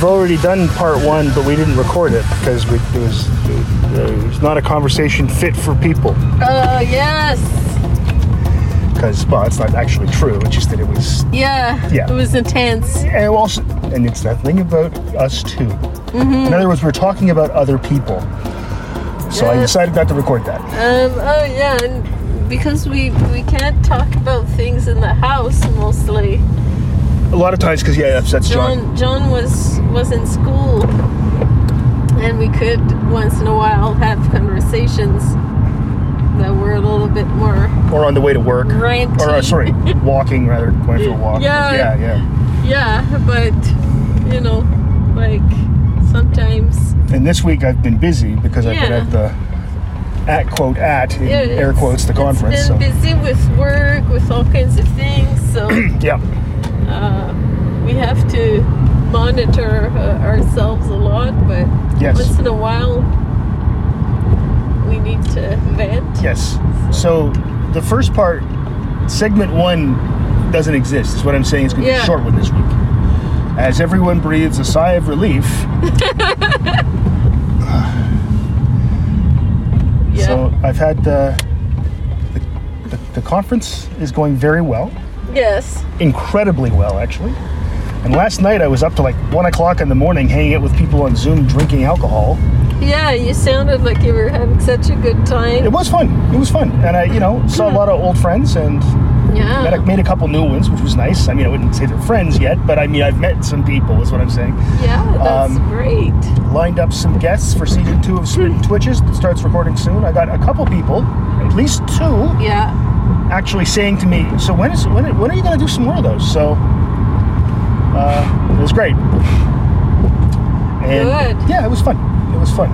we've already done part one, but we didn't record it because we, it was it was not a conversation fit for people. Oh yes. Because well, it's not actually true. It's just that it was. Yeah. Yeah. It was intense. And also, and it's that thing about us too. Mm-hmm. In other words, we're talking about other people. So I decided not to record that. Um. Oh yeah. And because we we can't talk about things in the house mostly. A lot of times, because yeah, that's, that's John. John John was was in school, and we could once in a while have conversations that were a little bit more Or on the way to work. ranty. Or uh, sorry, walking rather, going for a walk. Yeah. Yeah, yeah. Yeah, but you know, like sometimes. And this week I've been busy because I've been at the at quote at in Yeah, air quotes the conference. It's So been busy with work, with all kinds of things. So yeah, uh, we have to monitor uh, ourselves a lot. But Yes. once in a while, we need to vent. yes. So the first part, segment one, doesn't exist. Is what I'm saying. It's going to be Yeah. a short one this week. As everyone breathes a sigh of relief. Yeah. So I've had uh, the, the the conference is going very well. Yes. incredibly well, actually. And last night I was up to like one o'clock in the morning hanging out with people on Zoom drinking alcohol. Yeah, you sounded like you were having such a good time. It was fun. It was fun, and I, you know, saw a lot of old friends and yeah. met a, made a couple new ones, which was nice. I mean, I wouldn't say they're friends yet, but I mean, I've met some people. Is what I'm saying. yeah, that's um, great. Lined up some guests for season two of Smitten Twitches that starts recording soon. I got a couple people, at least two, Yeah. Actually saying to me, "So when is when, when are you going to do some more of those?" So uh, it was great. And Good. Yeah, it was fun. It was fun.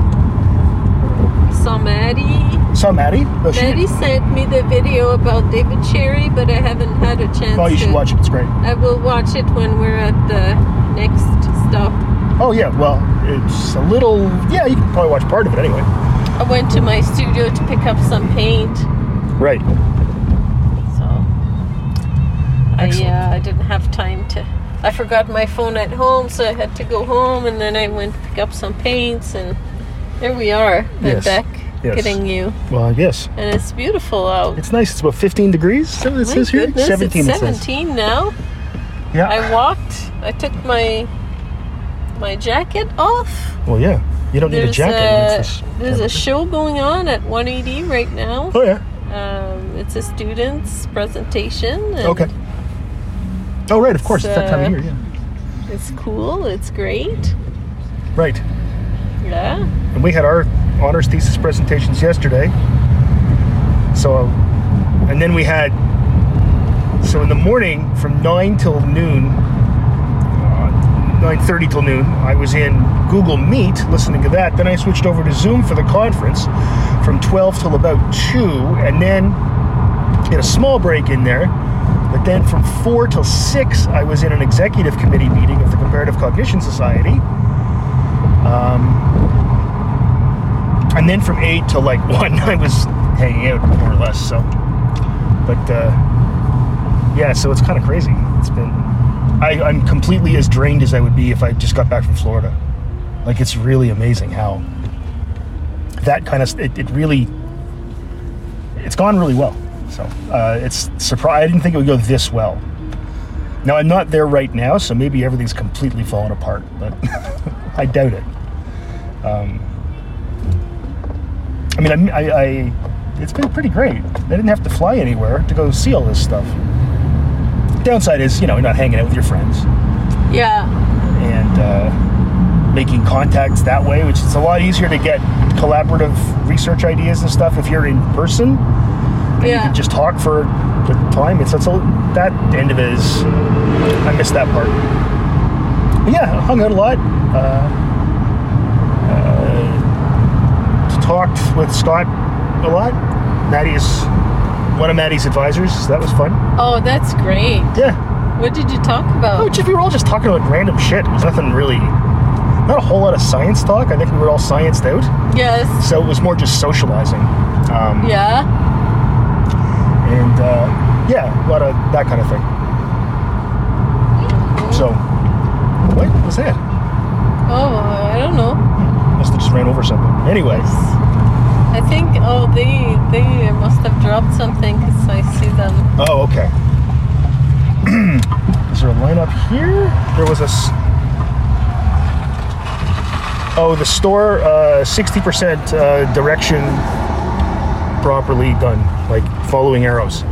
Saw Maddie. Saw Maddie. Oh, she- Maddie sent me the video about David Cherry, but I haven't had a chance. oh, you should to- watch it. It's great. I will watch it when we're at the next stop. Oh yeah. Well, it's a little. Yeah, you can probably watch part of it anyway. I went to my studio to pick up some paint, Right. So I Excellent. uh, I didn't have time to. I forgot my phone at home, so I had to go home, and then I went to pick up some paints, and there we are. Yes. back Yes. getting you, Well, yes. and it's beautiful out. It's nice. It's about 15 degrees. What it says here? 17. it's it says. 17 now. Yeah. I walked. I took my my jacket off. well, yeah. You don't need a jacket. a, this there's a show going on at 180 right now. Oh yeah. Um, it's a student's presentation. And Okay. Oh right. Of course. It's that time of year. Yeah. It's cool. It's great. Right. Yeah. And we had our honors thesis presentations yesterday. So, and then we had, so in the morning from 9 till noon, uh, 9.30 till noon, I was in Google Meet listening to that. Then I switched over to Zoom for the conference from 12 till about 2, and then had a small break in there. But then from 4 till 6, I was in an executive committee meeting of the Comparative Cognition Society. Um, and then from eight till like one, I was hanging out more or less. So, but uh, yeah, so it's kind of crazy. It's been. I, I'm completely as drained as I would be if I just got back from Florida. Like it's really amazing how that kind of it, it really it's gone really well. So uh, it's surprise. I didn't think it would go this well. Now I'm not there right now, so maybe everything's completely fallen apart, but I doubt it. Um, I mean, I, I, I, it's been pretty great. I didn't have to fly anywhere to go see all this stuff. Downside is, you know, you're not hanging out with your friends Yeah. and uh, making contacts that way, which is a lot easier to get collaborative research ideas and stuff if you're in person. And you Yeah. can just talk for the time. It's, it's a, that end of it is, I missed that part. But yeah, I hung out a lot. Uh, uh, talked with Scott a lot. Maddie is one of Maddie's advisors. so That was fun. Oh, that's great. Yeah. What did you talk about? Oh, just, we were all just talking about random shit. It was nothing really, not a whole lot of science talk. I think we were all scienced out. Yes. So it was more just socializing. Um, Yeah. And uh, yeah, a lot of that kind of thing. So, what was that? Oh, I don't know. Must have just ran over something. Anyway, I think oh they they must have dropped something because I see them. oh okay. Is there a line up here? There was a. s- Oh, the store, uh, 60% uh, direction properly done, like following arrows.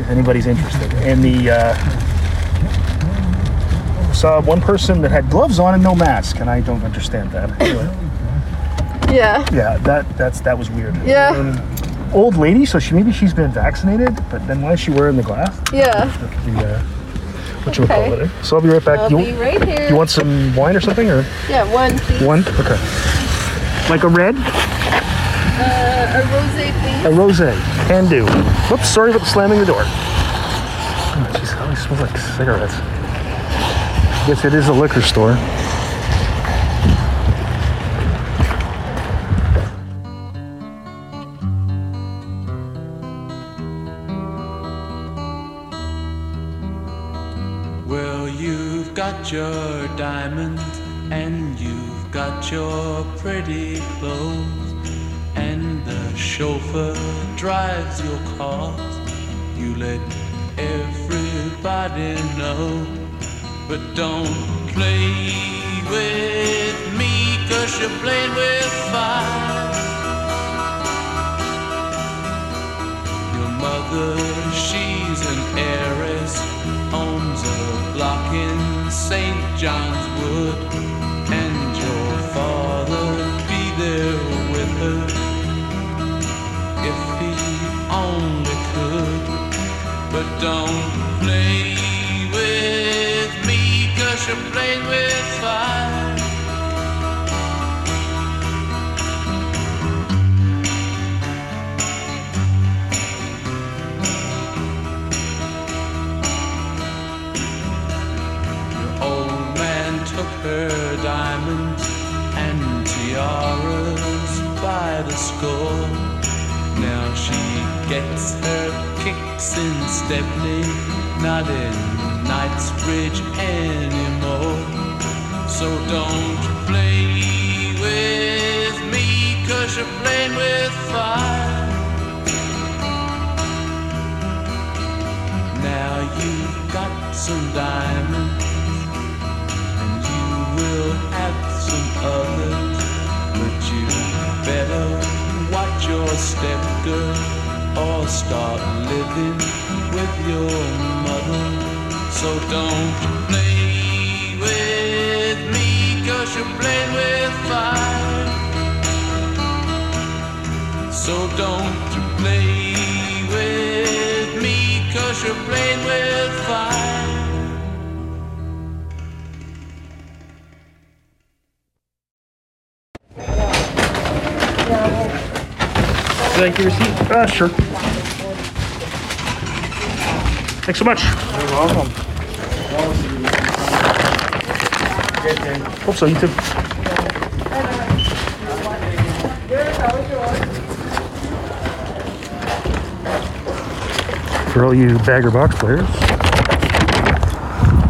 If anybody's interested. And the. Uh, saw one person that had gloves on and no mask, and I don't understand that. Yeah. Yeah, that that's that was weird. Yeah. Um, old lady, so she maybe she's been vaccinated, but then why is she wearing the glass? Yeah. The, uh, what you would call it? So I'll be right back. I'll you, be right here. you want some wine or something, or Yeah, one please. one? Okay. Like a red, Uh, a rosé, please. a rosé, can do. Whoops, sorry about slamming the door. Oh, Jeez, it always smells like cigarettes. I guess it is a liquor store. Well, you've got your diamonds and you've got your pretty clothes, and the chauffeur drives your cars. You let everybody know, but don't play with me, cause you're playing with fire. Your mother, she's an heiress, owns a block in St. John's don't play with you're playing with fire. The old man took her diamonds and tiaras by the score. Now she gets her in Stepney, not in Knightsbridge anymore. So don't play with me, cause you're playing with fire. Now you've got some diamonds and you will have some others. But you better watch your step, girl, or start living with your mother. So don't play with me, cause you're playing with fire. So don't you play with me, cause you're playing with fire. Thank you, receipt. Ah, sure. Thanks so much. You're welcome. Hope so, you too. For all you bagger box players,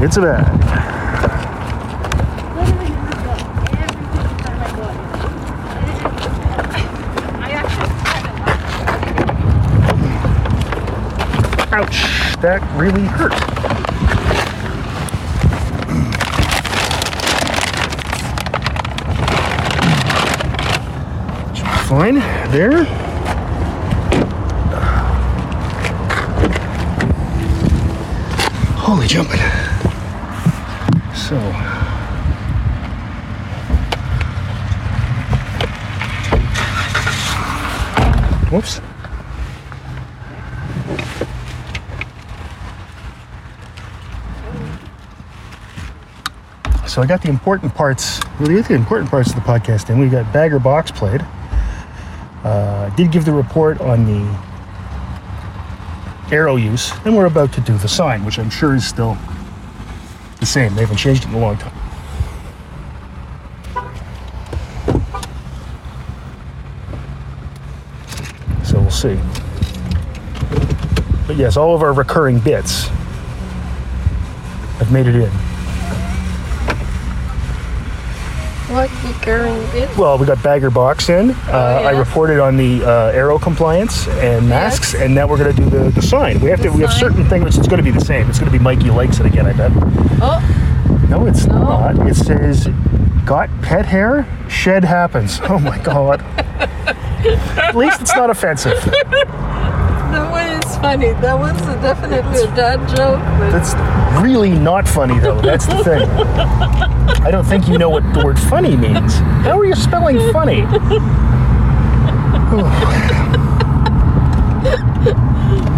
it's a bag. That really hurt. Fine, there. Holy jumping. So. Whoops. So I got the important parts, really the important parts of the podcast in. We got Bagger Box played. Uh, did give the report on the arrow use, and we're about to do the sign, which I'm sure is still the same. They haven't changed it in a long time. So we'll see. But yes, all of our recurring bits have made it in. What recurring bit? Well, we got Bagger Box in. Uh, I yes. reported on the uh, aero compliance and masks, Yes. and now we're going to do the, the sign. We have to. The We have certain things. It's going to be the same. It's going to be Mikey likes it again. I bet. Oh, No, it's No. not. It says, "Got pet hair? Shed happens." Oh my god. At least it's not offensive. That funny. That one's a definitely a dad joke. That's really not funny, though. That's the thing. I don't think you know what the word funny means. How are you spelling funny?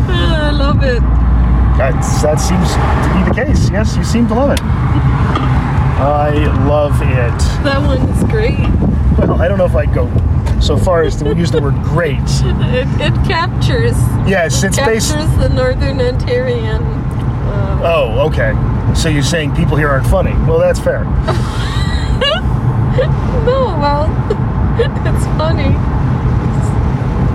I love it. That's, that seems to be the case. Yes, you seem to love it. I love it. That one is great. Well, I don't know if I'd go so far as to use the word great. It, it captures Yes, it's captures based. the Northern Ontarian. Uh, Oh, okay. So you're saying people here aren't funny? Well, that's fair. no, well, it's funny.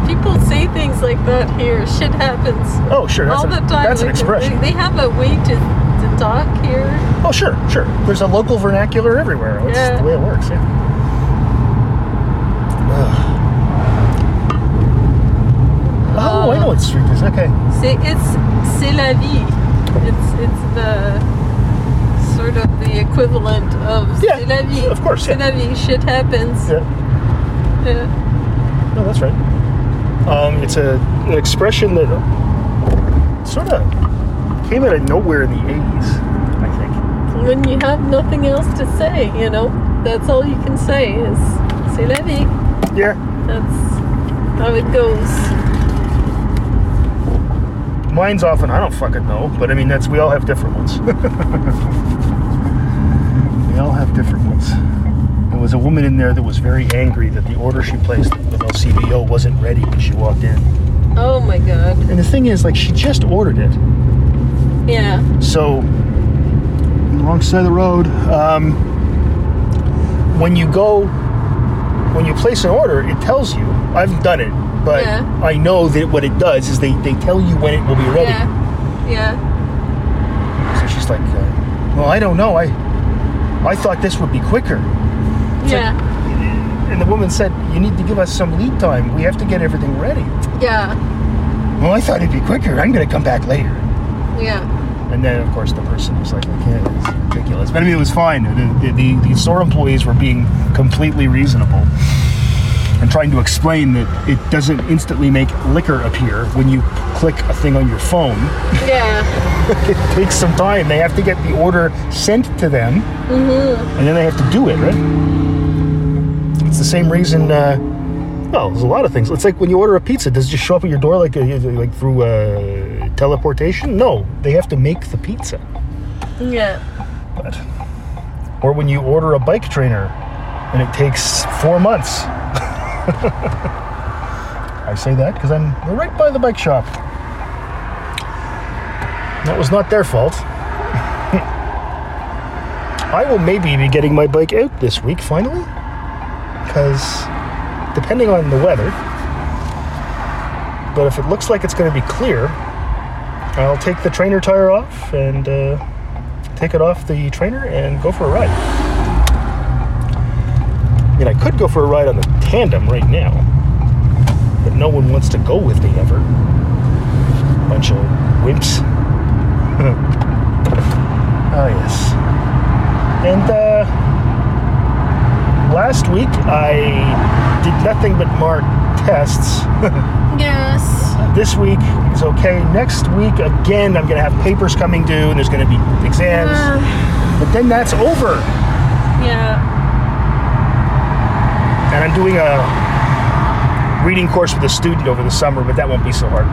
People say things like that here. Shit happens Oh, sure. That's, all the time. that's an expression. They, they have a way to, to talk here. Oh, sure, sure. There's a local vernacular everywhere. That's Yeah. the way it works. Yeah. Oh, I know what street is. Okay. C'est it's c'est la vie. It's it's the sort of the equivalent of Yeah, c'est la vie. of course, C'est la vie. Shit happens. Yeah. Yeah. No, that's right. Um, it's a an expression that sort of came out of nowhere in the '80s. I think. When you have nothing else to say, you know, that's all you can say is c'est la vie. Yeah. That's how it goes. Mine's often I don't fucking know, but I mean that's we all have different ones. we all have different ones. There was a woman in there that was very angry that the order she placed with LCBO wasn't ready when she walked in. Oh my god. And the thing is, like, she just ordered it. Yeah. So, on the wrong side of the road. Um, when you go, when you place an order, it tells you. I've done it, but Yeah. I know that what it does is they, they tell you when it will be ready. Yeah. Yeah. So she's like, uh, "Well, I don't know. I I thought this would be quicker." It's like- Yeah. and the woman said, "You need to give us some lead time. We have to get everything ready." Yeah. Well, I thought it'd be quicker. I'm going to come back later. Yeah. And then, of course, the person was like, "Okay, it's ridiculous." But I mean, it was fine. The, the, the store employees were being completely reasonable and trying to explain that it doesn't instantly make liquor appear when you click a thing on your phone. Yeah. it takes some time. They have to get the order sent to them, mm-hmm. and then they have to do it, right? It's the same reason. Uh, well, there's a lot of things. It's like when you order a pizza. Does it just show up at your door like uh, like through uh, teleportation? No, they have to make the pizza. Yeah. But or when you order a bike trainer, and it takes four months. I say that because I'm right by the bike shop. That was not their fault. I will maybe be getting my bike out this week finally. Because depending on the weather, but if it looks like it's going to be clear, I'll take the trainer tire off and uh, take it off the trainer and go for a ride. I mean, I could go for a ride on the tandem right now, but no one wants to go with me ever. Bunch of wimps. oh, yes. And uh, last week I did nothing but mark tests. Yes. this week is okay. Next week, again, I'm going to have papers coming due and there's going to be exams. Uh, But then that's over. yeah. And I'm doing a reading course with a student over the summer, but that won't be so hard.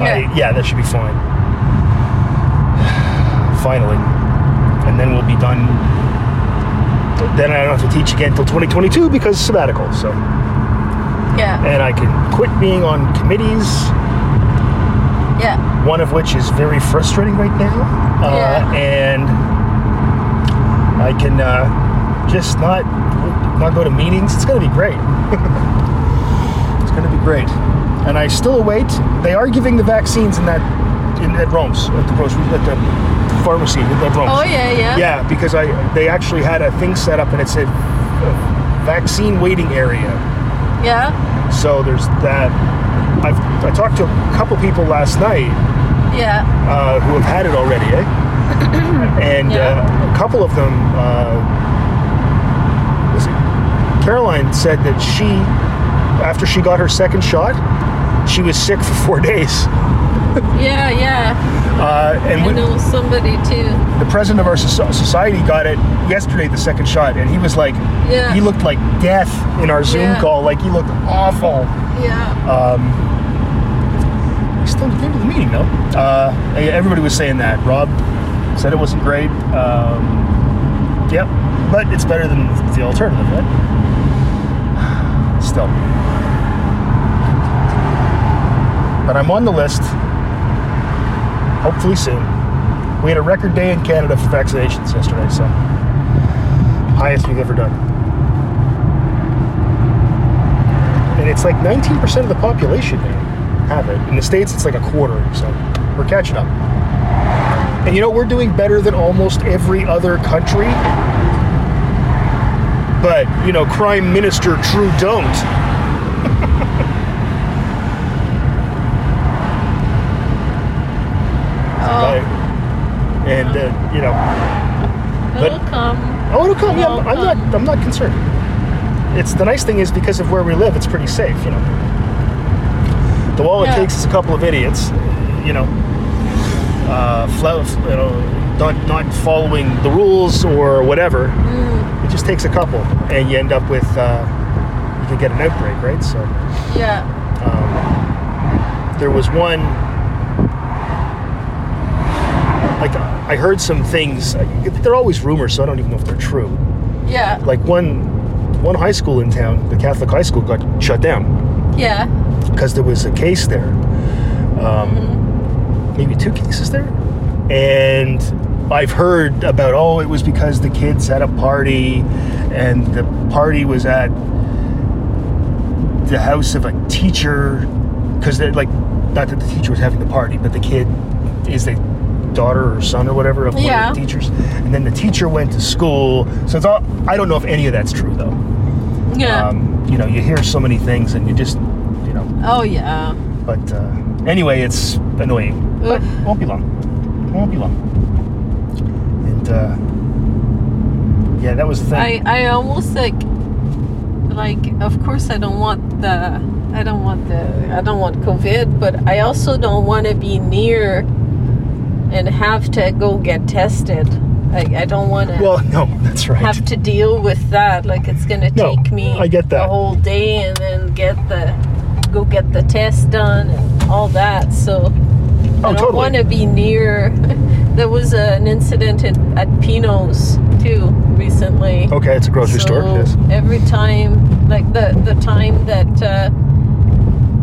I- Yeah. yeah, that should be fine. Finally. And then we'll be done. Then I don't have to teach again until 2022 because sabbatical. So, Yeah. and I can quit being on committees, Yeah. one of which is very frustrating right now. Uh, Yeah. And I can uh, just not not go to meetings. It's going to be great. it's going to be great. And I still await. They are giving the vaccines in that in at Rome's at the grocery at the pharmacy in the Bronx. Oh yeah, yeah. Yeah, because I they actually had a thing set up and it said uh, vaccine waiting area. Yeah. So there's that. I've I talked to a couple people last night Yeah. uh, who have had it already, eh? and Yeah. uh, a couple of them. Caroline said that she, after she got her second shot, she was sick for four days. Yeah, yeah. Uh, and I we, know somebody too. the president of our soci- society got it yesterday, the second shot, and he was like, Yeah. he looked like death in our Zoom Yeah. call. Like he looked awful. Yeah. Um, he still came to the meeting though. Uh, everybody was saying that. Rob said it wasn't great. Um, yep, but it's better than the alternative, right? Still. But I'm on the list. Hopefully soon. We had a record day in Canada for vaccinations yesterday, so highest we've ever done. and it's like 19% of the population have it. In the States, it's like a quarter, so we're catching up. And you know, we're doing better than almost every other country. But, you know, Prime Minister Trudeau. Oh, and, uh, you know, it'll come. oh, it'll come. Yeah, I'm, It'll not, come. I'm not concerned. It's the nice thing is because of where we live, it's pretty safe, you know. The all Yeah. it takes is a couple of idiots, you know, uh, you know, not not following the rules or whatever. Mm, It just takes a couple, and you end up with uh, you can get an outbreak, right? So yeah. um, there was one. Like I heard some things. They're always rumors, so I don't even know if they're true. Yeah. Like one one high school in town, the Catholic high school, got shut down Yeah. because there was a case there. Um, maybe two cases there. And I've heard about, oh, it was because the kids had a party and the party was at the house of a teacher. Because, like, not that the teacher was having the party, but the kid is the daughter or son or whatever of one of the teachers. And then the teacher went to school. So it's all, I don't know if any of that's true, though. Yeah. Um, you know, you hear so many things and you just, you know, oh yeah. but uh, anyway, it's annoying. But won't be long. Won't be long. And uh, yeah, that was the thing. I I almost like like of course I don't want the I don't want the I don't want COVID, but I also don't want to be near and have to go get tested. I I don't want to well, no, that's right. have to deal with that. Like it's gonna No, take me I get that. the whole day and then get the go get the test done and all that. So Oh, I don't totally. want to be near. there was an incident in, at Pino's too recently. okay, it's a grocery so store. Yes. Every time, like the the time that uh,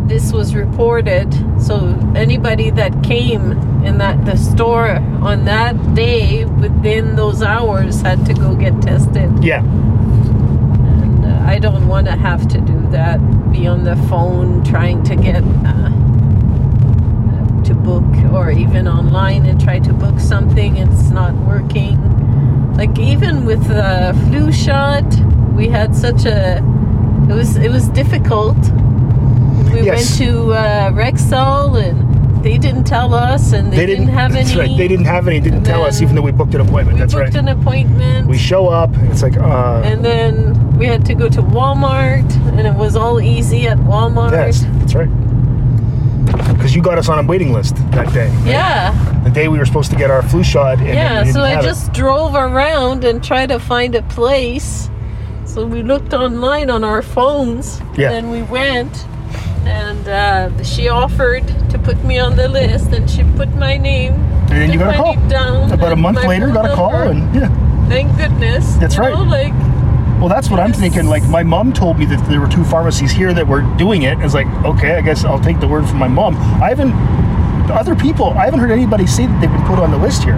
this was reported, so anybody that came in that the store on that day within those hours had to go get tested. Yeah. And uh, I don't want to have to do that. Be on the phone trying to get uh, book, or even online and try to book something and it's not working. Like even with the flu shot, we had such a. It was it was difficult. We Yes. went to uh, Rexall and they didn't tell us, and they, didn't, have any. That's right. They didn't have any. Didn't tell us, even though we booked an appointment. We that's booked right. an appointment. we show up. And it's like, uh, And then we had to go to Walmart, and it was all easy at Walmart. yes, that's right. Because you got us on a waiting list that day. right? Yeah, The day we were supposed to get our flu shot. And yeah. So I have it. just drove around and tried to find a place. So we looked online on our phones. Yeah. And we went, and uh, she offered to put me on the list, and she put my name. And then you got a call. Down, About a month later, got a call, number. and yeah. thank goodness. That's you right. know, like Well, that's what I'm thinking. Like, my mom told me that there were two pharmacies here that were doing it. It's like, okay, I guess I'll take the word from my mom. I haven't, other people, I haven't heard anybody say that they've been put on the list here.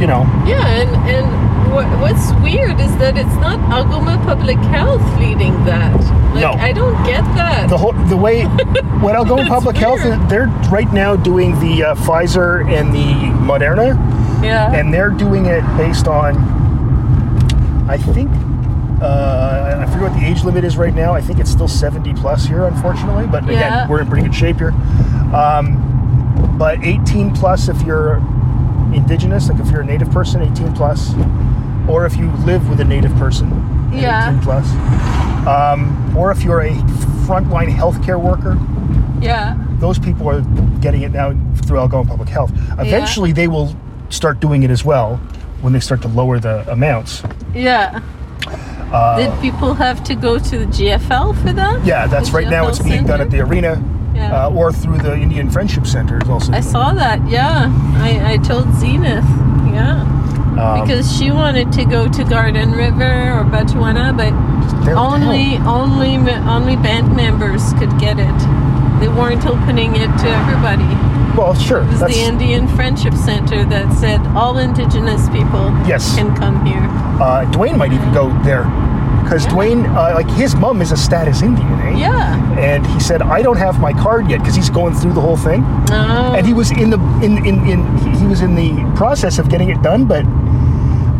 You know, Yeah, and and what, what's weird is that it's not Algoma Public Health leading that. Like No. I don't get that. the whole the way what It's Public Health, weird. they're right now doing the uh, Pfizer and the Moderna, Yeah. and they're doing it based on i think uh, i forget what the age limit is right now i think it's still 70 plus here unfortunately but again Yeah. we're in pretty good shape here um, but 18 plus if you're indigenous like if you're a native person 18 plus or if you live with a native person Yeah. 18 plus um, or if you're a frontline healthcare worker yeah. those people are getting it now through Algoma Public Health. Eventually, they will start doing it as well when they start to lower the amounts. Yeah. Uh, Did people have to go to the GFL for that? yeah, that's The right now. GFL It's being done at the arena Yeah. uh, or through the Indian Friendship Center. Is also I saw that. Yeah. I, I told Zenith. Yeah. Um, Because she wanted to go to Garden River or Batchewana, but only only only band members could get it. They weren't opening it to everybody. Well, sure. It was That's, the Indian Friendship Center that said all Indigenous people Yes. can come here. uh, Dwayne might even go there because Yeah. Dwayne, uh, like his mom, is a status Indian, eh? Yeah. And he said, "I don't have my card yet because he's going through the whole thing." Oh. and he was in the in in, in he was in the process of getting it done but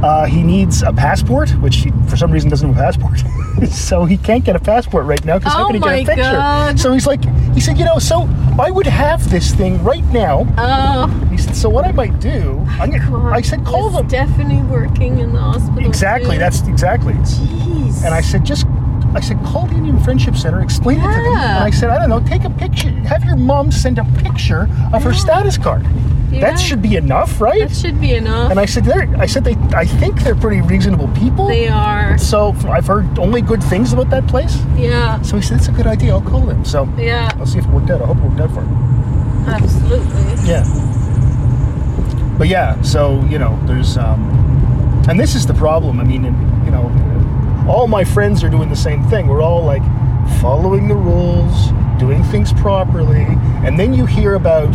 uh, he needs a passport which he, for some reason doesn't have a passport so he can't get a passport right now because how Oh can he get a picture God. so he's like he said you know so i would have this thing right now Oh. he said so what i might do i'm gonna God. i said call them Stephanie working in the hospital. exactly too. that's exactly Jeez. and i said just I said, call the Indian Friendship Center, explain it to them. Yeah. And I said, I don't know, take a picture, have your mom send a picture of her Yeah. status card. That should be enough, right? That should be enough. And I said, they're, I said they, I think they're pretty reasonable people. they are. so I've heard only good things about that place. Yeah. So he said, it's a good idea. I'll call them. So Yeah. I'll see if it worked out. I hope it worked out for him. Absolutely. Yeah. But yeah, so you know, there's, um, and this is the problem. I mean, you know, all my friends are doing the same thing. We're all like following the rules, doing things properly, and then you hear about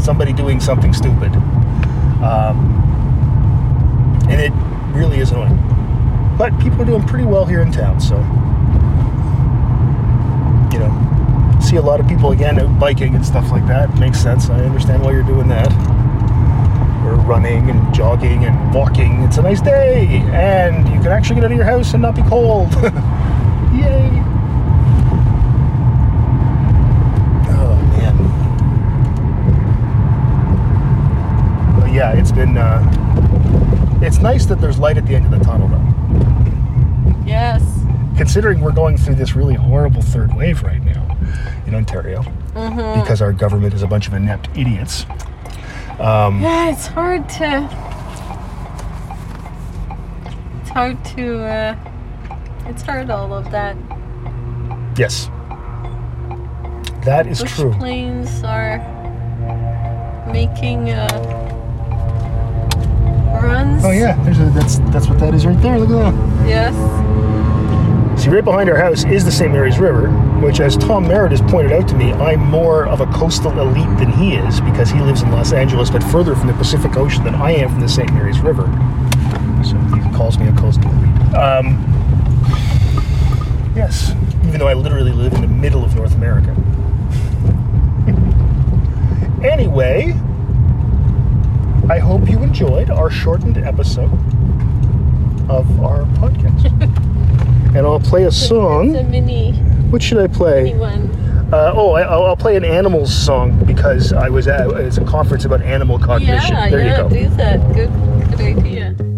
somebody doing something stupid, um, and it really is annoying. But people are doing pretty well here in town, so you know, see a lot of people again out biking and stuff like that. Makes sense. I understand why you're doing that. Or running and jogging and walking. It's a nice day, and you can actually get out of your house and not be cold. Yay! Oh man. But yeah, it's been. Uh, it's nice that there's light at the end of the tunnel, though. Yes. Considering we're going through this really horrible third wave right now in Ontario, Mm-hmm. because our government is a bunch of inept idiots. Um, Yeah, it's hard to. It's hard to. Uh, it's hard all of that. yes, that is Bush true. planes are making uh, runs. Oh yeah, there's a, that's that's what that is right there. Look at that. Yes. See, right behind our house is the St. Mary's River, which, as Tom Merritt has pointed out to me, I'm more of a coastal elite than he is because he lives in Los Angeles, but further from the Pacific Ocean than I am from the St. Mary's River. So he calls me a coastal elite. Um, yes, even though I literally live in the middle of North America. anyway, I hope you enjoyed our shortened episode of our podcast. and I'll play a It's a song. mini, What should I play? Uh, oh, I, I'll, I'll play an animals song because I was at it's a conference about animal cognition. Yeah, there yeah, you go. do that. Good, good idea.